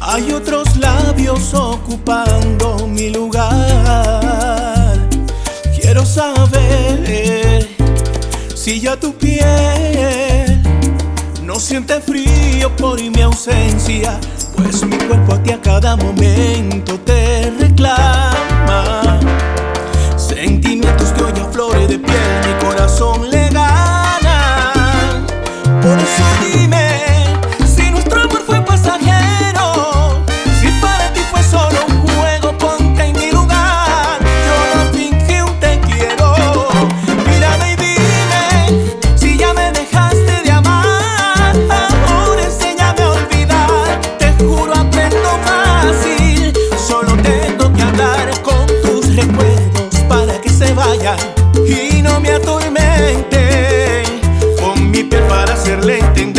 Hay otros labios ocupando mi lugar. Quiero saber si ya tu piel no siente frío por mi ausencia, pues mi cuerpo a ti a cada momento te reclama. y no me atormente. Con mi piel para ser lente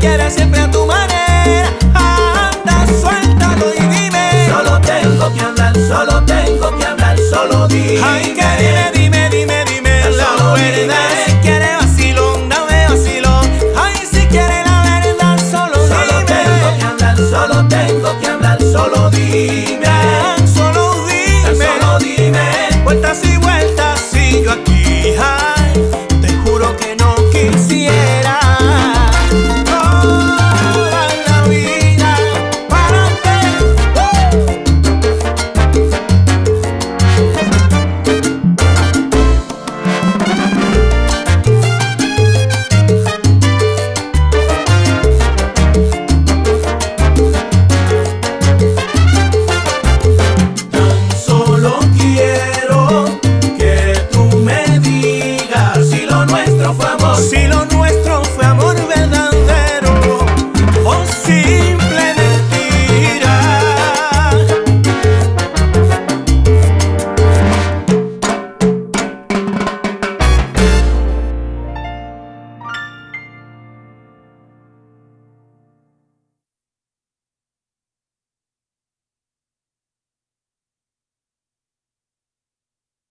quieres siempre a tu manera. Anda, suéltalo y dime. Solo tengo que hablar, solo tengo que hablar, solo dime. Ay, que dime, dime, dime, dime la solo verdad. Dime. Si quieres vacilón, dame vacilón. Ay, si quieres la verdad, solo, solo dime. Solo tengo que hablar, solo tengo que hablar, solo dime.